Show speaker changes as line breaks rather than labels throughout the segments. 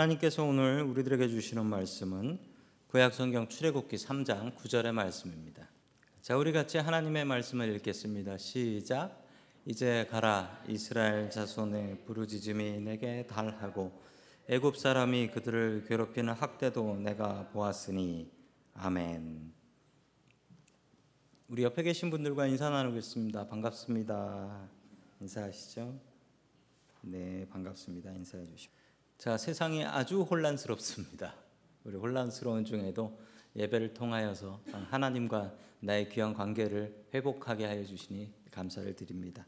하나님께서 오늘 우리들에게 주시는 말씀은 구약 성경 출애굽기 3장 9절의 말씀입니다. 자, 우리 같이 하나님의 말씀을 읽겠습니다. 시작. 이제 가라 이스라엘 자손의 부르짖음이 내게 달하고 애굽 사람이 그들을 괴롭히는 학대도 내가 보았으니 아멘. 우리 옆에 계신 분들과 인사 나누겠습니다. 반갑습니다. 인사하시죠? 네, 반갑습니다. 인사해 주시고. 자, 세상이 아주 혼란스럽습니다. 우리 혼란스러운 중에도 예배를 통하여서 하나님과 나의 귀한 관계를 회복하게 하여 주시니 감사를 드립니다.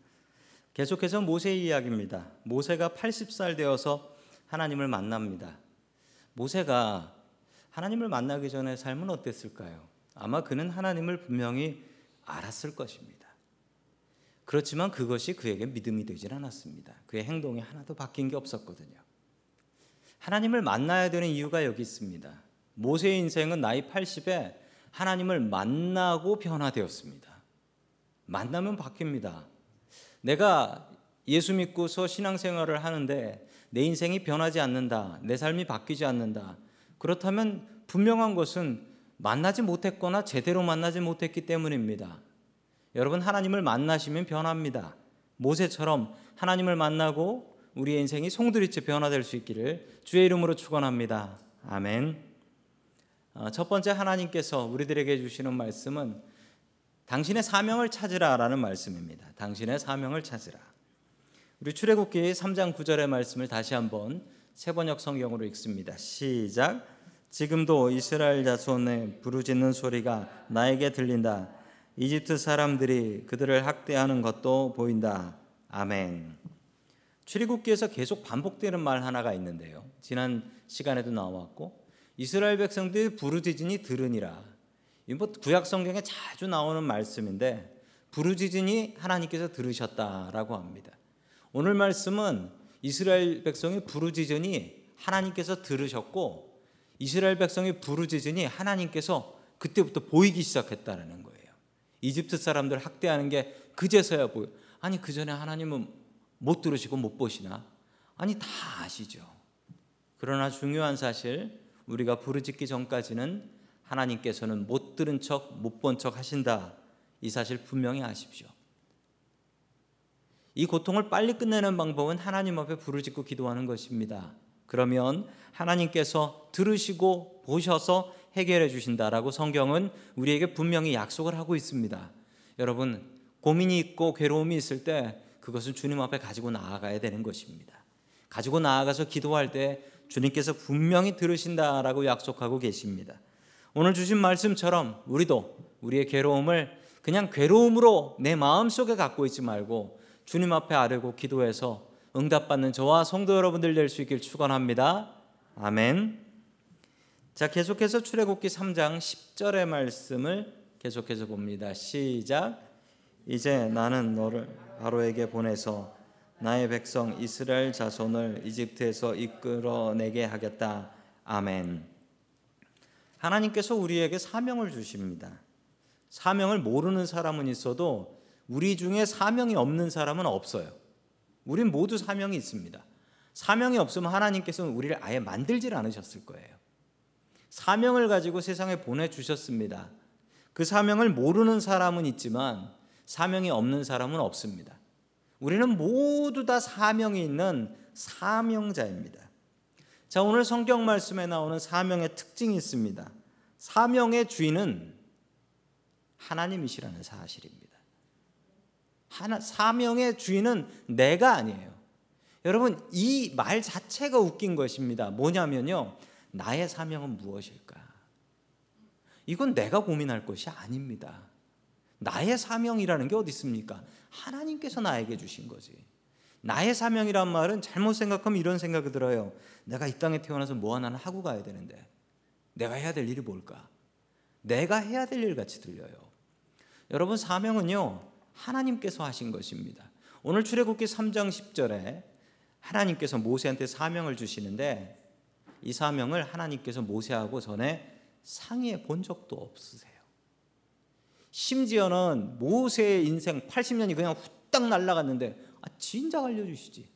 계속해서 모세의 이야기입니다. 모세가 80살 되어서 하나님을 만납니다. 모세가 하나님을 만나기 전에 삶은 어땠을까요? 아마 그는 하나님을 분명히 알았을 것입니다. 그렇지만 그것이 그에게 믿음이 되질 않았습니다. 그의 행동이 하나도 바뀐 게 없었거든요. 하나님을 만나야 되는 이유가 여기 있습니다. 모세의 인생은 나이 80에 하나님을 만나고 변화되었습니다. 만나면 바뀝니다. 내가 예수 믿고서 신앙생활을 하는데 내 인생이 변하지 않는다. 내 삶이 바뀌지 않는다. 그렇다면 분명한 것은 만나지 못했거나 제대로 만나지 못했기 때문입니다. 여러분 하나님을 만나시면 변합니다. 모세처럼 하나님을 만나고 우리의 인생이 송두리째 변화될 수 있기를 주의 이름으로 축원합니다. 아멘. 어, 첫 번째 하나님께서 우리들에게 주시는 말씀은 당신의 사명을 찾으라라는 말씀입니다. 당신의 사명을 찾으라. 우리 출애굽기 3장 9절의 말씀을 다시 한번 세번역 성경으로 읽습니다. 시작. 지금도 이스라엘 자손의 부르짖는 소리가 나에게 들린다. 이집트 사람들이 그들을 학대하는 것도 보인다. 아멘. 출애굽기에서 계속 반복되는 말 하나가 있는데요. 지난 시간에도 나왔고 이스라엘 백성들이 부르짖으니 들으니라. 이뭐 구약 성경에 자주 나오는 말씀인데 부르짖으니 하나님께서 들으셨다라고 합니다. 오늘 말씀은 이스라엘 백성이 부르짖으니 하나님께서 들으셨고 이스라엘 백성이 부르짖으니 하나님께서 그때부터 보이기 시작했다는 거예요. 이집트 사람들 학대하는 게 그제서야 보여. 아니 그 전에 하나님은 못 들으시고 못 보시나? 아니 다 아시죠. 그러나 중요한 사실 우리가 부르짖기 전까지는 하나님께서는 못 들은 척, 못 본 척 하신다. 이 사실 분명히 아십시오. 이 고통을 빨리 끝내는 방법은 하나님 앞에 부르짖고 기도하는 것입니다. 그러면 하나님께서 들으시고 보셔서 해결해 주신다라고 성경은 우리에게 분명히 약속을 하고 있습니다. 여러분, 고민이 있고 괴로움이 있을 때 그것은 주님 앞에 가지고 나아가야 되는 것입니다. 가지고 나아가서 기도할 때 주님께서 분명히 들으신다라고 약속하고 계십니다. 오늘 주신 말씀처럼 우리도 우리의 괴로움을 그냥 괴로움으로 내 마음속에 갖고 있지 말고 주님 앞에 아뢰고 기도해서 응답받는 저와 성도 여러분들 될 수 있길 축원합니다. 아멘. 자, 계속해서 출애굽기 3장 10절의 말씀을 계속해서 봅니다. 시작. 이제 나는 너를 바로에게 보내서 나의 백성 이스라엘 자손을 이집트에서 이끌어내게 하겠다. 아멘. 하나님께서 우리에게 사명을 주십니다. 사명을 모르는 사람은 있어도 우리 중에 사명이 없는 사람은 없어요. 우린 모두 사명이 있습니다. 사명이 없으면 하나님께서는 우리를 아예 만들질 않으셨을 거예요. 사명을 가지고 세상에 보내주셨습니다. 그 사명을 모르는 사람은 있지만 사명이 없는 사람은 없습니다. 우리는 모두 다 사명이 있는 사명자입니다. 자, 오늘 성경 말씀에 나오는 사명의 특징이 있습니다. 사명의 주인은 하나님이시라는 사실입니다. 하나, 사명의 주인은 내가 아니에요. 여러분, 이 말 자체가 웃긴 것입니다. 뭐냐면요. 나의 사명은 무엇일까? 이건 내가 고민할 것이 아닙니다. 나의 사명이라는 게 어디 있습니까? 하나님께서 나에게 주신 거지. 나의 사명이란 말은 잘못 생각하면 이런 생각이 들어요. 내가 이 땅에 태어나서 뭐 하나는 하고 가야 되는데 내가 해야 될 일이 뭘까? 내가 해야 될 일 같이 들려요. 여러분 사명은요 하나님께서 하신 것입니다. 오늘 출애굽기 3장 10절에 하나님께서 모세한테 사명을 주시는데 이 사명을 하나님께서 모세하고 전에 상의해 본 적도 없으세요. 심지어는 모세의 인생 80년이 그냥 후딱 날라갔는데 아, 진작 알려주시지.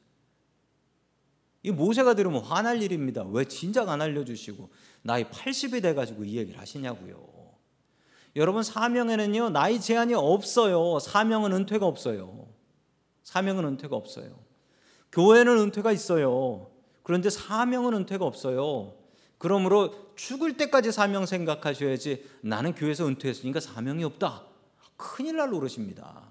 이 모세가 들으면 화날 일입니다. 왜 진작 안 알려주시고 나이 80이 돼가지고 이 얘기를 하시냐고요. 여러분 사명에는요 나이 제한이 없어요. 사명은 은퇴가 없어요. 사명은 은퇴가 없어요. 교회는 은퇴가 있어요. 그런데 사명은 은퇴가 없어요. 그러므로 죽을 때까지 사명 생각하셔야지 나는 교회에서 은퇴했으니까 사명이 없다. 큰일 날 노릇입니다.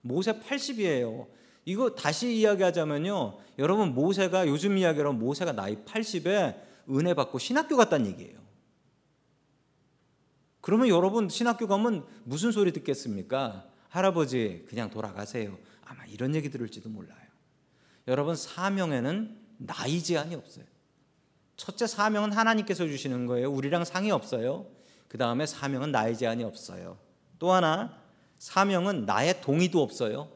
모세 80이에요. 이거 다시 이야기하자면요. 여러분 모세가 요즘 이야기로 모세가 나이 80에 은혜 받고 신학교 갔다는 얘기예요. 그러면 여러분 신학교 가면 무슨 소리 듣겠습니까? 할아버지 그냥 돌아가세요. 아마 이런 얘기 들을지도 몰라요. 여러분 사명에는 나이 제한이 없어요. 첫째 사명은 하나님께서 주시는 거예요. 우리랑 상이 없어요. 그 다음에 사명은 나이 제한이 없어요. 또 하나 사명은 나의 동의도 없어요.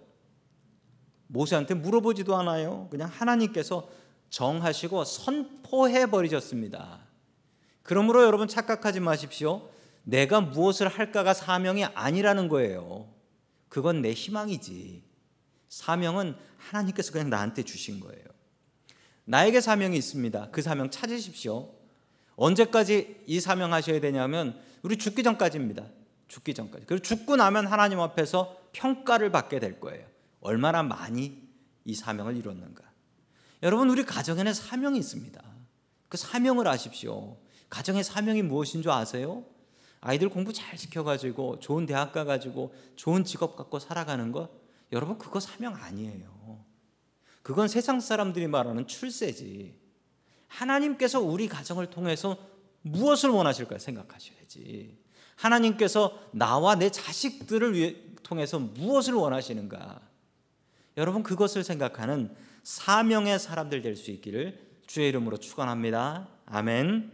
모세한테 물어보지도 않아요. 그냥 하나님께서 정하시고 선포해 버리셨습니다. 그러므로 여러분 착각하지 마십시오. 내가 무엇을 할까가 사명이 아니라는 거예요. 그건 내 희망이지. 사명은 하나님께서 그냥 나한테 주신 거예요. 나에게 사명이 있습니다. 그 사명 찾으십시오. 언제까지 이 사명 하셔야 되냐면 우리 죽기 전까지입니다. 죽기 전까지. 그리고 죽고 나면 하나님 앞에서 평가를 받게 될 거예요. 얼마나 많이 이 사명을 이뤘는가. 여러분 우리 가정에는 사명이 있습니다. 그 사명을 아십시오. 가정의 사명이 무엇인 줄 아세요? 아이들 공부 잘 시켜가지고 좋은 대학 가가지고 좋은 직업 갖고 살아가는 것 여러분 그거 사명 아니에요. 그건 세상 사람들이 말하는 출세지. 하나님께서 우리 가정을 통해서 무엇을 원하실까 생각하셔야지. 하나님께서 나와 내 자식들을 위해 통해서 무엇을 원하시는가? 여러분 그것을 생각하는 사명의 사람들 될 수 있기를 주의 이름으로 축원합니다. 아멘.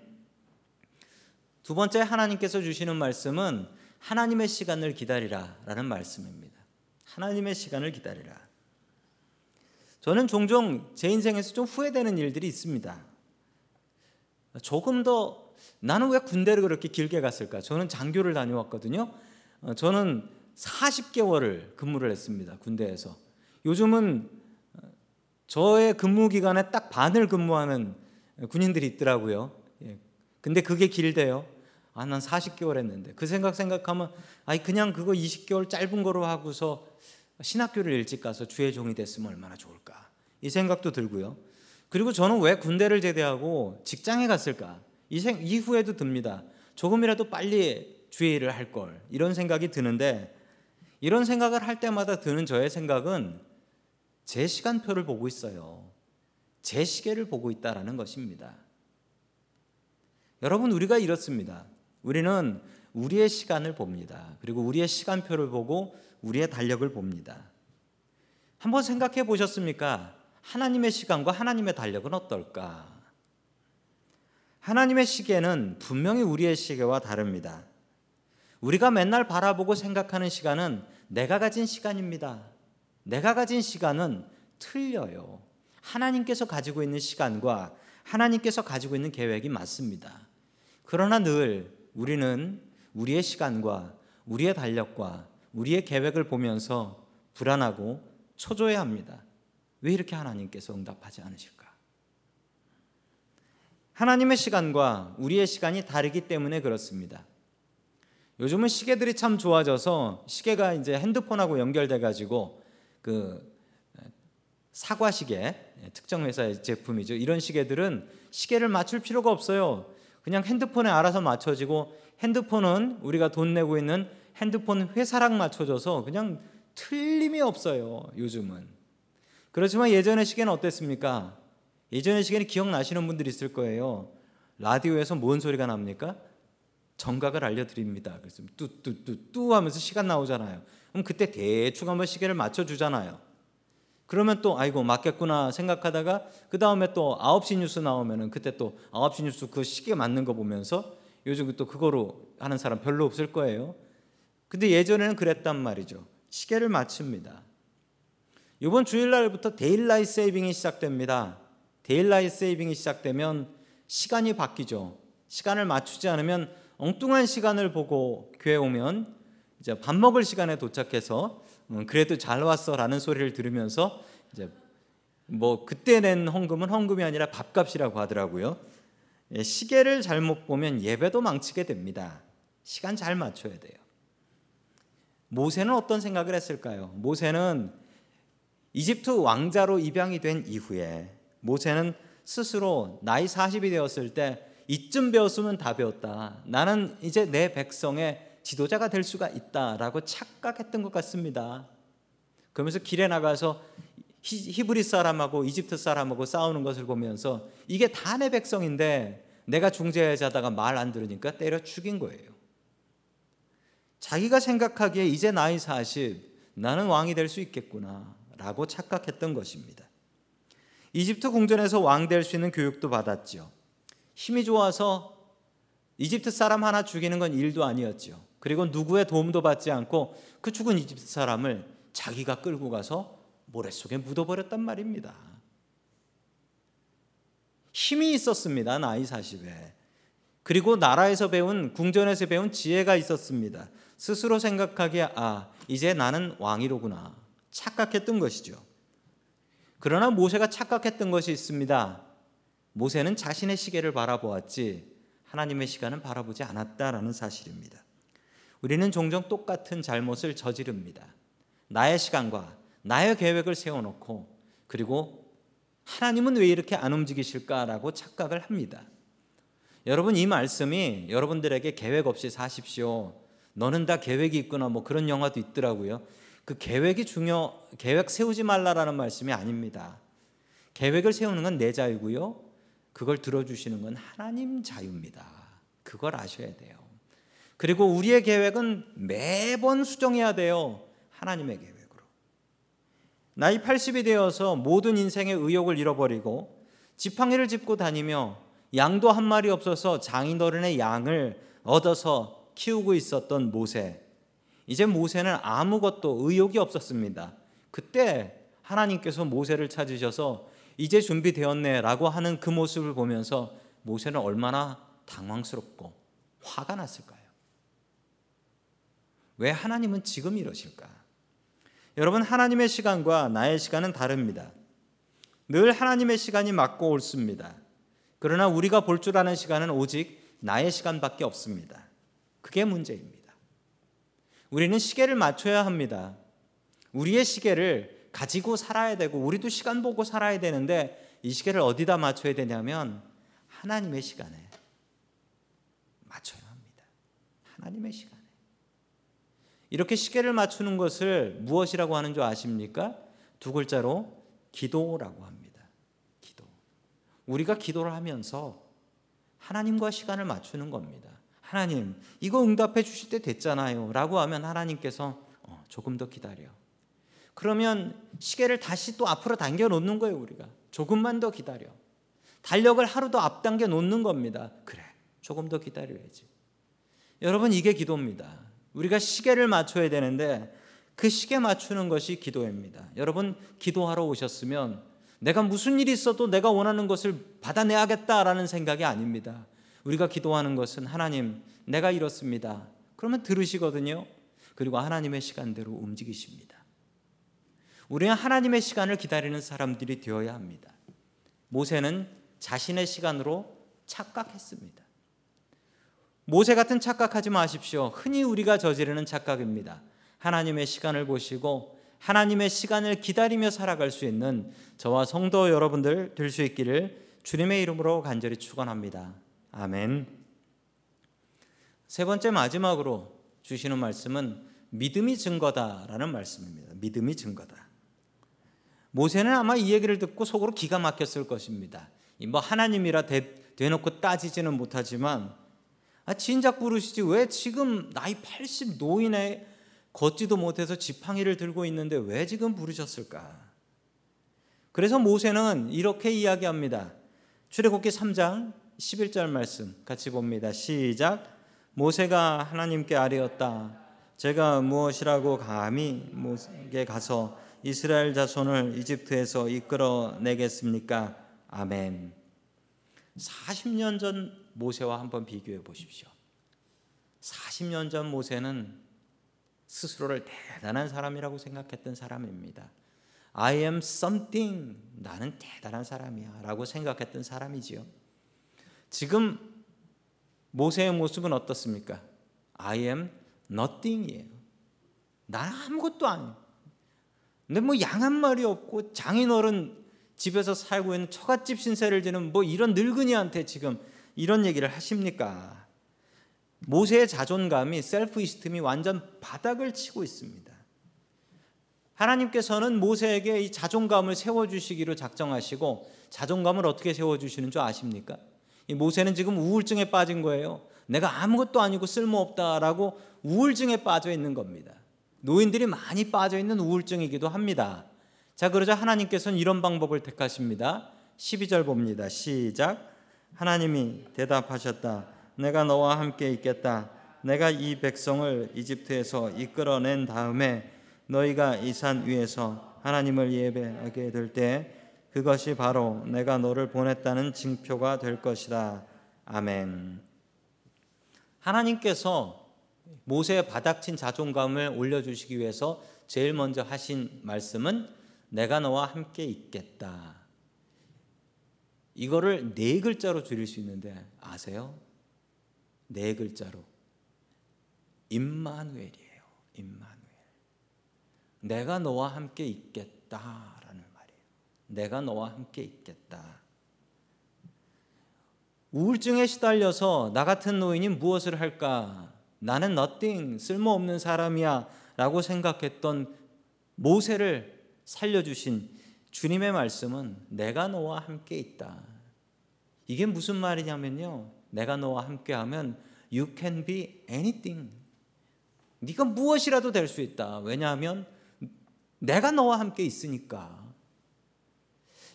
두 번째 하나님께서 주시는 말씀은 하나님의 시간을 기다리라라는 말씀입니다. 하나님의 시간을 기다리라. 저는 종종 제 인생에서 좀 후회되는 일들이 있습니다. 조금 더 나는 왜 군대를 그렇게 길게 갔을까? 저는 장교를 다녀왔거든요. 어, 저는 40개월을 근무를 했습니다. 군대에서. 요즘은 어, 저의 근무 기간에 딱 반을 근무하는 군인들이 있더라고요. 예. 근데 그게 길대요. 아, 난 40개월 했는데. 그 생각 생각하면, 아니, 그냥 그거 20개월 짧은 거로 하고서 신학교를 일찍 가서 주의 종이 됐으면 얼마나 좋을까. 이 생각도 들고요. 그리고 저는 왜 군대를 제대하고 직장에 갔을까? 이 생, 이후에도 듭니다. 조금이라도 빨리 주의 일을 할 걸. 이런 생각이 드는데, 이런 생각을 할 때마다 드는 저의 생각은 제 시간표를 보고 있어요. 제 시계를 보고 있다라는 것입니다. 여러분, 우리가 이렇습니다. 우리는 우리의 시간을 봅니다. 그리고 우리의 시간표를 보고 우리의 달력을 봅니다. 한번 생각해 보셨습니까? 하나님의 시간과 하나님의 달력은 어떨까? 하나님의 시계는 분명히 우리의 시계와 다릅니다. 우리가 맨날 바라보고 생각하는 시간은 내가 가진 시간입니다. 내가 가진 시간은 틀려요. 하나님께서 가지고 있는 시간과 하나님께서 가지고 있는 계획이 맞습니다. 그러나 늘 우리는 우리의 시간과 우리의 달력과 우리의 계획을 보면서 불안하고 초조해합니다. 왜 이렇게 하나님께서 응답하지 않으실까? 하나님의 시간과 우리의 시간이 다르기 때문에 그렇습니다. 요즘은 시계들이 참 좋아져서 시계가 이제 핸드폰하고 연결돼 가지고 그 사과 시계 특정 회사의 제품이죠. 이런 시계들은 시계를 맞출 필요가 없어요. 그냥 핸드폰에 알아서 맞춰지고 핸드폰은 우리가 돈 내고 있는 핸드폰 회사랑 맞춰져서 그냥 틀림이 없어요. 요즘은. 그렇지만 예전의 시계는 어땠습니까? 예전의 시계는 기억나시는 분들이 있을 거예요. 라디오에서 뭔 소리가 납니까? 정각을 알려드립니다. 그래서 뚜뚜뚜뚜 하면서 시간 나오잖아요. 그럼 그때 대충 한번 시계를 맞춰주잖아요. 그러면 또 아이고 맞겠구나 생각하다가 그 다음에 또 9시 뉴스 나오면은 그때 또 9시 뉴스 그 시계 맞는 거 보면서 요즘 또 그거로 하는 사람 별로 없을 거예요. 근데 예전에는 그랬단 말이죠. 시계를 맞춥니다. 이번 주일날부터 daylight saving이 시작됩니다. daylight saving이 시작되면 시간이 바뀌죠. 시간을 맞추지 않으면 엉뚱한 시간을 보고 교회 오면 이제 밥 먹을 시간에 도착해서 음, 그래도 잘 왔어라는 소리를 들으면서 이제 뭐 그때 낸 헌금은 헌금이 아니라 밥값이라고 하더라고요. 예, 시계를 잘못 보면 예배도 망치게 됩니다. 시간 잘 맞춰야 돼요. 모세는 어떤 생각을 했을까요? 모세는 이집트 왕자로 입양이 된 이후에 모세는 스스로 나이 40이 되었을 때 이쯤 배웠으면 다 배웠다. 나는 이제 내 백성의 지도자가 될 수가 있다라고 착각했던 것 같습니다. 그러면서 길에 나가서 히브리 사람하고 이집트 사람하고 싸우는 것을 보면서 이게 다 내 백성인데 내가 중재자다가 말 안 들으니까 때려 죽인 거예요. 자기가 생각하기에 이제 나이 40 나는 왕이 될 수 있겠구나 라고 착각했던 것입니다. 이집트 궁전에서 왕 될 수 있는 교육도 받았죠. 힘이 좋아서 이집트 사람 하나 죽이는 건 일도 아니었죠. 그리고 누구의 도움도 받지 않고 그 죽은 이집트 사람을 자기가 끌고 가서 모래 속에 묻어버렸단 말입니다. 힘이 있었습니다. 나이 40에. 그리고 나라에서 배운 궁전에서 배운 지혜가 있었습니다. 스스로 생각하기에 아, 이제 나는 왕이로구나. 착각했던 것이죠. 그러나 모세가 착각했던 것이 있습니다. 모세는 자신의 시계를 바라보았지 하나님의 시간은 바라보지 않았다라는 사실입니다. 우리는 종종 똑같은 잘못을 저지릅니다. 나의 시간과 나의 계획을 세워놓고 그리고 하나님은 왜 이렇게 안 움직이실까라고 착각을 합니다. 여러분 이 말씀이 여러분들에게 계획 없이 사십시오. 너는 다 계획이 있구나 뭐 그런 영화도 있더라고요. 그 계획이 중요 계획 세우지 말라라는 말씀이 아닙니다. 계획을 세우는 건 내 자유고요. 그걸 들어주시는 건 하나님 자유입니다. 그걸 아셔야 돼요. 그리고 우리의 계획은 매번 수정해야 돼요. 하나님의 계획으로. 나이 80이 되어서 모든 인생의 의욕을 잃어버리고 지팡이를 짚고 다니며 양도 한 마리 없어서 장인어른의 양을 얻어서 키우고 있었던 모세. 이제 모세는 아무것도 의욕이 없었습니다. 그때 하나님께서 모세를 찾으셔서 이제 준비되었네라고 하는 그 모습을 보면서 모세는 얼마나 당황스럽고 화가 났을까요? 왜 하나님은 지금 이러실까? 여러분 하나님의 시간과 나의 시간은 다릅니다. 늘 하나님의 시간이 맞고 옳습니다. 그러나 우리가 볼 줄 아는 시간은 오직 나의 시간밖에 없습니다. 그게 문제입니다. 우리는 시계를 맞춰야 합니다. 우리의 시계를 가지고 살아야 되고 우리도 시간 보고 살아야 되는데 이 시계를 어디다 맞춰야 되냐면 하나님의 시간에 맞춰야 합니다. 하나님의 시간에. 이렇게 시계를 맞추는 것을 무엇이라고 하는 줄 아십니까? 두 글자로 기도라고 합니다. 기도. 우리가 기도를 하면서 하나님과 시간을 맞추는 겁니다. 하나님, 이거 응답해 주실 때 됐잖아요. 라고 하면 하나님께서 어, 조금 더 기다려. 그러면 시계를 다시 또 앞으로 당겨 놓는 거예요, 우리가. 조금만 더 기다려. 달력을 하루 더 앞당겨 놓는 겁니다. 그래, 조금 더 기다려야지. 여러분, 이게 기도입니다. 우리가 시계를 맞춰야 되는데 그 시계 맞추는 것이 기도입니다. 여러분 기도하러 오셨으면 내가 무슨 일이 있어도 내가 원하는 것을 받아내야겠다라는 생각이 아닙니다. 우리가 기도하는 것은 하나님 내가 이렇습니다. 그러면 들으시거든요. 그리고 하나님의 시간대로 움직이십니다. 우리는 하나님의 시간을 기다리는 사람들이 되어야 합니다. 모세는 자신의 시간으로 착각했습니다. 모세 같은 착각하지 마십시오. 흔히 우리가 저지르는 착각입니다. 하나님의 시간을 보시고 하나님의 시간을 기다리며 살아갈 수 있는 저와 성도 여러분들 될 수 있기를 주님의 이름으로 간절히 축원합니다. 아멘. 세 번째 마지막으로 주시는 말씀은 믿음이 증거다라는 말씀입니다. 믿음이 증거다. 모세는 아마 이 얘기를 듣고 속으로 기가 막혔을 것입니다. 뭐 하나님이라 대, 대놓고 따지지는 못하지만 아, 진작 부르시지 왜 지금 나이 80 노인에 걷지도 못해서 지팡이를 들고 있는데 왜 지금 부르셨을까? 그래서 모세는 이렇게 이야기합니다. 출애굽기 3장 11절 말씀 같이 봅니다. 시작. 모세가 하나님께 아뢰었다. 제가 무엇이라고 감히 모세에게 가서 이스라엘 자손을 이집트에서 이끌어 내겠습니까? 아멘. 40년 전 모세와 한번 비교해 보십시오. 40년 전 모세는 스스로를 대단한 사람이라고 생각했던 사람입니다. I am something. 나는 대단한 사람이야. 라고 생각했던 사람이지요. 지금 모세의 모습은 어떻습니까? I am nothing이에요. 난 아무것도 아니에요. 근데 뭐 양 한 마리 없고 장인어른 집에서 살고 있는 처갓집 신세를 지는 뭐 이런 늙은이한테 지금 이런 얘기를 하십니까? 모세의 자존감이 셀프 이스템이 완전 바닥을 치고 있습니다. 하나님께서는 모세에게 이 자존감을 세워 주시기로 작정하시고 자존감을 어떻게 세워 주시는 줄 아십니까? 이 모세는 지금 우울증에 빠진 거예요. 내가 아무것도 아니고 쓸모없다라고 우울증에 빠져 있는 겁니다. 노인들이 많이 빠져 있는 우울증이기도 합니다. 자, 그러자 하나님께서는 이런 방법을 택하십니다. 12절 봅니다. 시작. 하나님이 대답하셨다. 내가 너와 함께 있겠다. 내가 이 백성을 이집트에서 이끌어낸 다음에 너희가 이 산 위에서 하나님을 예배하게 될 때 그것이 바로 내가 너를 보냈다는 징표가 될 것이다. 아멘. 하나님께서 모세의 바닥친 자존감을 올려주시기 위해서 제일 먼저 하신 말씀은 내가 너와 함께 있겠다. 이거를 네 글자로 줄일 수 있는데 아세요? 네 글자로 임마누엘이에요. 임마누엘. 내가 너와 함께 말이에요. 내가 너와 함께 있겠다. 우울증에 시달려서 나 같은 노인이 무엇을 할까? 나는 nothing 쓸모없는 사람이야 라고 생각했던 모세를 살려주신 주님의 말씀은 내가 너와 함께 있다. 이게 무슨 말이냐면요. 내가 너와 함께 하면 you can be anything. 네가 무엇이라도 될 수 있다. 왜냐하면 내가 너와 함께 있으니까.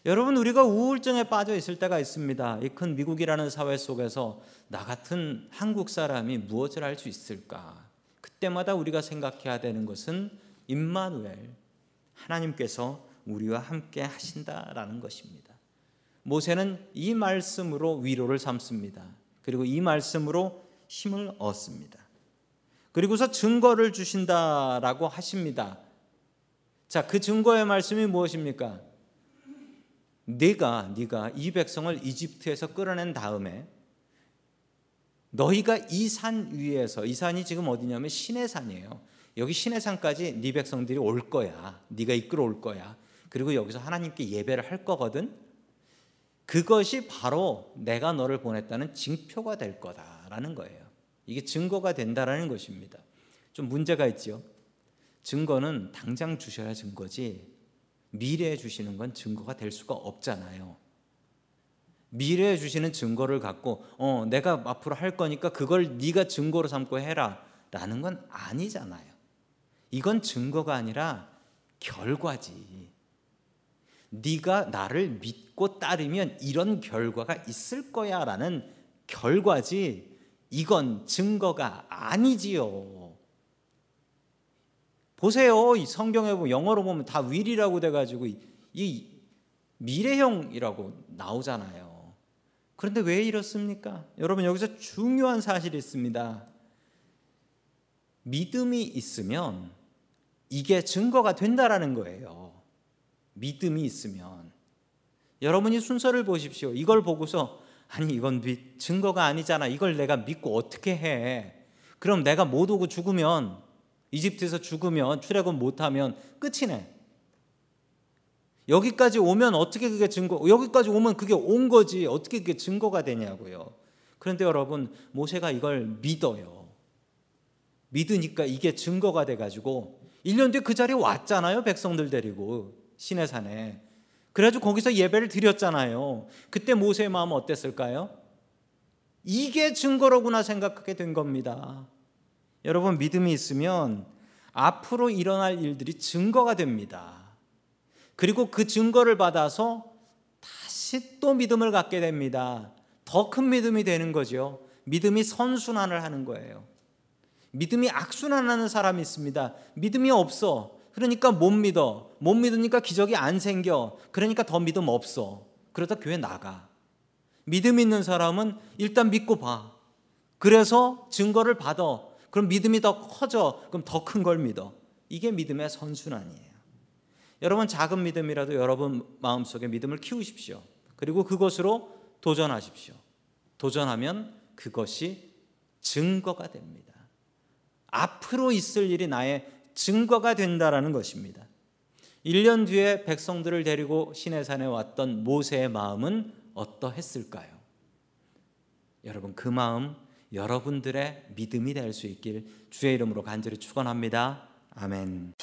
여러분 우리가 우울증에 빠져 있을 때가 있습니다. 이 큰 미국이라는 사회 속에서 나 같은 한국 사람이 무엇을 할 수 있을까? 그때마다 우리가 생각해야 되는 것은 임마누엘 하나님께서 우리와 함께 하신다라는 것입니다. 모세는 이 말씀으로 위로를 삼습니다. 그리고 이 말씀으로 힘을 얻습니다. 그리고서 증거를 주신다라고 하십니다. 자, 그 증거의 말씀이 무엇입니까? 네가 네가 이 백성을 이집트에서 끌어낸 다음에 너희가 이 산 위에서 이 산이 지금 어디냐면 신의 산이에요. 여기 신의 산까지 네 백성들이 올 거야. 네가 이끌어 올 거야. 그리고 여기서 하나님께 예배를 할 거거든. 그것이 바로 내가 너를 보냈다는 징표가 될 거다라는 거예요. 이게 증거가 된다라는 것입니다. 좀 문제가 있죠. 증거는 당장 주셔야 증거지 미래에 주시는 건 증거가 될 수가 없잖아요. 미래에 주시는 증거를 갖고 어 내가 앞으로 할 거니까 그걸 네가 증거로 삼고 해라라는 건 아니잖아요. 이건 증거가 아니라 결과지. 네가 나를 믿고 따르면 이런 결과가 있을 거야라는 결과지. 이건 증거가 아니지요. 보세요. 이 성경에 보면 영어로 보면 다 will이라고 돼 가지고 이 미래형이라고 나오잖아요. 그런데 왜 이렇습니까? 여러분 여기서 중요한 사실이 있습니다. 믿음이 있으면 이게 증거가 된다라는 거예요. 믿음이 있으면 여러분이 순서를 보십시오. 이걸 보고서 아니 이건 증거가 아니잖아. 이걸 내가 믿고 어떻게 해? 그럼 내가 못 오고 죽으면 이집트에서 죽으면 출애굽 못하면 끝이네. 여기까지 오면 어떻게 그게 증거? 여기까지 오면 그게 온 거지. 어떻게 그게 증거가 되냐고요. 그런데 여러분 모세가 이걸 믿어요. 믿으니까 이게 증거가 돼 가지고 1년 뒤에 그 자리에 왔잖아요. 백성들 데리고 시내 산에. 그래가지고 거기서 예배를 드렸잖아요. 그때 모세의 마음은 어땠을까요? 이게 증거로구나 생각하게 된 겁니다. 여러분 믿음이 있으면 앞으로 일어날 일들이 증거가 됩니다. 그리고 그 증거를 받아서 다시 또 믿음을 갖게 됩니다. 더 큰 믿음이 되는 거죠. 믿음이 선순환을 하는 거예요. 믿음이 악순환하는 사람이 있습니다. 믿음이 없어. 그러니까 못 믿어. 못 믿으니까 기적이 안 생겨. 그러니까 더 믿음 없어. 그러다 교회 나가. 믿음 있는 사람은 일단 믿고 봐. 그래서 증거를 받아. 그럼 믿음이 더 커져. 그럼 더 큰 걸 믿어. 이게 믿음의 선순환이에요. 여러분 작은 믿음이라도 여러분 마음속에 믿음을 키우십시오. 그리고 그것으로 도전하십시오. 도전하면 그것이 증거가 됩니다. 앞으로 있을 일이 나의 증거가 된다라는 것입니다. 1년 뒤에 백성들을 데리고 시내산에 왔던 모세의 마음은 어떠했을까요? 여러분 그 마음 여러분들의 믿음이 될 수 있길 주의 이름으로 간절히 축원합니다. 아멘.